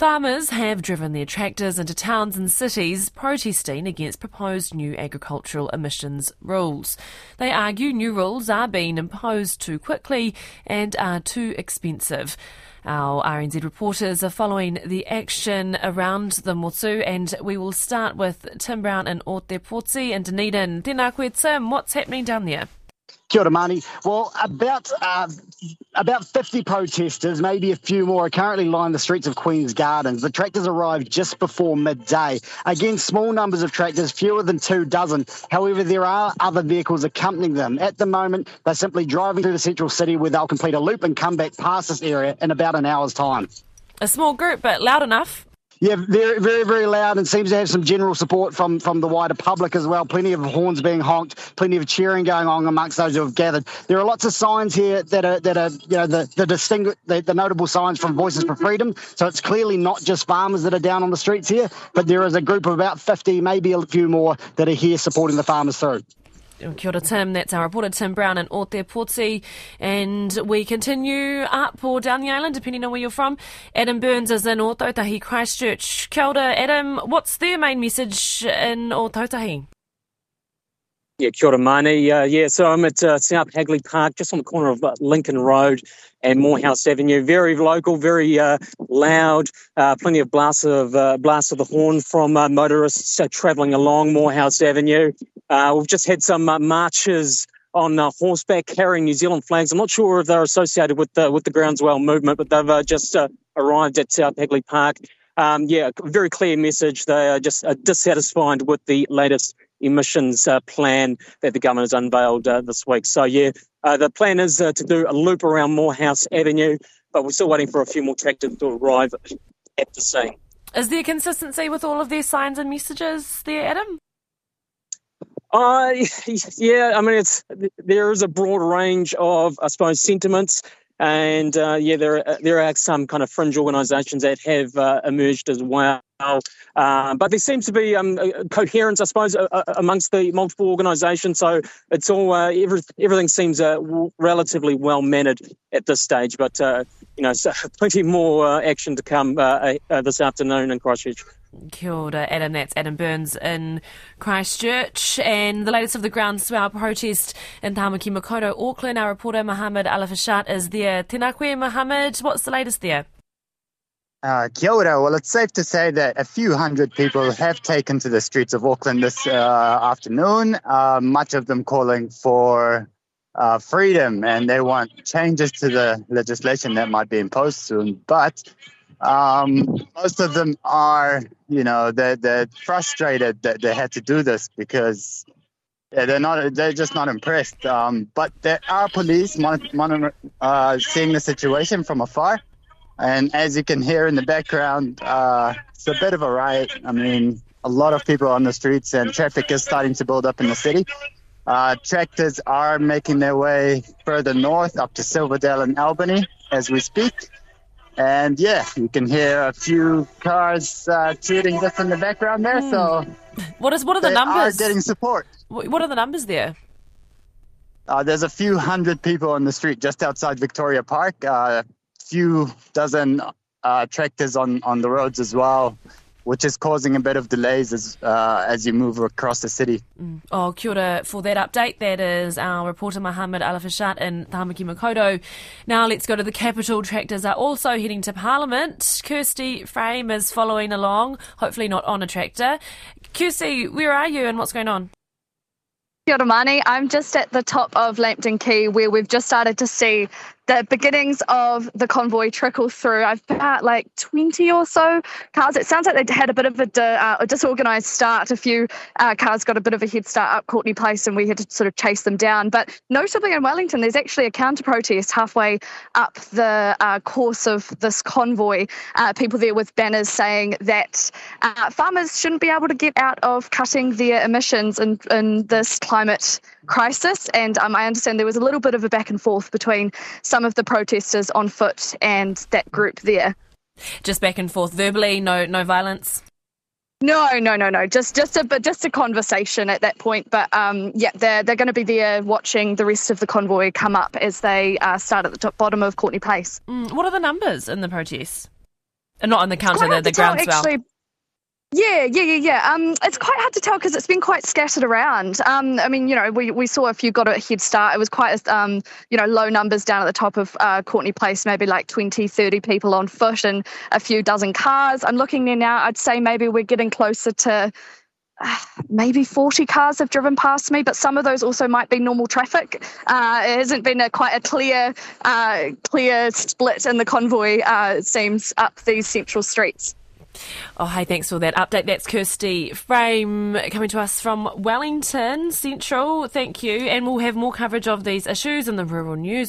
Farmers have driven their tractors into towns and cities protesting against proposed new agricultural emissions rules. They argue new rules are being imposed too quickly and are too expensive. Our RNZ reporters are following the action around the Motu, and we will start with Tim Brown in Ōtepoti and Dunedin. Tēnā koe, Tim. What's happening down there? Kia ora, Mani. Well, about uh, about 50 protesters, maybe a few more, are currently lining the streets of Queen's Gardens. The tractors arrived just before midday. Again, small numbers of tractors, fewer than two dozen. However, there are other vehicles accompanying them. At the moment, they're simply driving through the central city where they'll complete a loop and come back past this area in about an hour's time. A small group, but loud enough. Yeah, very, very, very loud and seems to have some general support from, from the wider public as well. Plenty of horns being honked, plenty of cheering going on amongst those who have gathered. There are lots of signs here that are that are you know the the distingu- the, the notable signs from Voices for Freedom. So it's clearly not just farmers that are down on the streets here, but there is a group of about 50, maybe a few more that are here supporting the farmers through. Oh, kia ora, Tim. That's our reporter, Tim Brown in Ōtepoti. And we continue up or down the island, depending on where you're from. Adam Burns is in Ōtautahi, Christchurch. Kia ora, Adam. What's their main message in Ōtautahi? Yeah, kia ora. Uh, yeah, so I'm at uh, South Hagley Park, just on the corner of uh, Lincoln Road and Moorhouse Avenue. Very local, very uh, loud. Uh, plenty of blasts of uh, blasts of the horn from motorists travelling along Moorhouse Avenue. We've just had some marches on horseback carrying New Zealand flags. I'm not sure if they're associated with the with the Groundswell movement, but they've just arrived at South Hagley Park. Um, yeah, very clear message. They are just dissatisfied with the latest emissions uh, plan that the government has unveiled uh, this week. So yeah, uh, the plan is uh, to do a loop around Moorhouse Avenue, but we're still waiting for a few more tractors to arrive at the scene. Is there consistency with all of their signs and messages there, Adam? Uh, yeah, I mean, it's there is a broad range of, I suppose, sentiments, and uh, yeah, there are, there are some kind of fringe organisations that have uh, emerged as well. Um, but there seems to be um, coherence, I suppose, uh, amongst the multiple organisations. So it's all uh, every, everything seems uh, relatively well mannered at this stage. But uh, you know, so plenty more action to come this afternoon in Christchurch. Kia ora, Adam. That's Adam Burns in Christchurch. And the latest of the groundswell protest in Tamaki Makaurau, Auckland. Our reporter Mohammed Alafashat is there. Tēnā koe, Mohammed. What's the latest there? Uh, kia ora. Well, it's safe to say that a few hundred people have taken to the streets of Auckland this uh, afternoon, uh, much of them calling for uh, freedom and they want changes to the legislation that might be imposed soon. But um, most of them are, you know, they're, they're frustrated that they had to do this because yeah, they're not, they're just not impressed. Um, but there are police mon- mon- uh, seeing the situation from afar. And as you can hear in the background, uh, it's a bit of a riot. I mean, a lot of people on the streets and traffic is starting to build up in the city. Uh, tractors are making their way further north up to Silverdale and Albany as we speak. And yeah, you can hear a few cars uh, tooting just in the background there. Mm. So, hmm. what is what are the numbers? Are getting support. What are the numbers there? Uh, there's a few hundred people on the street just outside Victoria Park. Uh, few dozen uh, tractors on on the roads as well which is causing a bit of delays as uh, as you move across the city. Mm. Oh, kia ora for that update. That is our reporter Mohammed Alafashat in Tamaki Makaurau. Now let's go to the capital. Tractors are also heading to Parliament. Kirsty Frame is following along, hopefully not on a tractor. Kirsty, where are you and what's going on? Kia ora, Mani. I'm just at the top of Lambton Quay where we've just started to see the beginnings of the convoy trickle through. I've about like 20 or so cars. It sounds like they had a bit of a, uh, a disorganized start. A few uh, cars got a bit of a head start up Courtenay Place and we had to sort of chase them down. But notably in Wellington, there's actually a counter protest halfway up the uh, course of this convoy. Uh, people there with banners saying that uh, farmers shouldn't be able to get out of cutting their emissions in, in this climate crisis. And um, I understand there was a little bit of a back and forth between some of the protesters on foot and that group there. Just back and forth verbally, no no violence. No, no, no, no. Just, just a, but just a conversation at that point. But um, yeah, they're they're going to be there watching the rest of the convoy come up as they uh, start at the top bottom of Courtenay Place. Mm, what are the numbers in the protests? not on the counter, the, the groundswell. Actually, yeah, yeah, yeah, yeah. Um, it's quite hard to tell because it's been quite scattered around. Um, I mean, you know, we, we saw if you got a head start, it was quite, um, you know, low numbers down at the top of uh, Courtenay Place, maybe like 20, 30 people on foot and a few dozen cars. I'm looking there now, I'd say maybe we're getting closer to uh, maybe 40 cars have driven past me, but some of those also might be normal traffic. Uh, it hasn't been a, quite a clear, uh, clear split in the convoy, uh, it seems, up these central streets. Oh, hey, thanks for that update. That's Kirsty Frame coming to us from Wellington Central. Thank you. And we'll have more coverage of these issues in the rural news.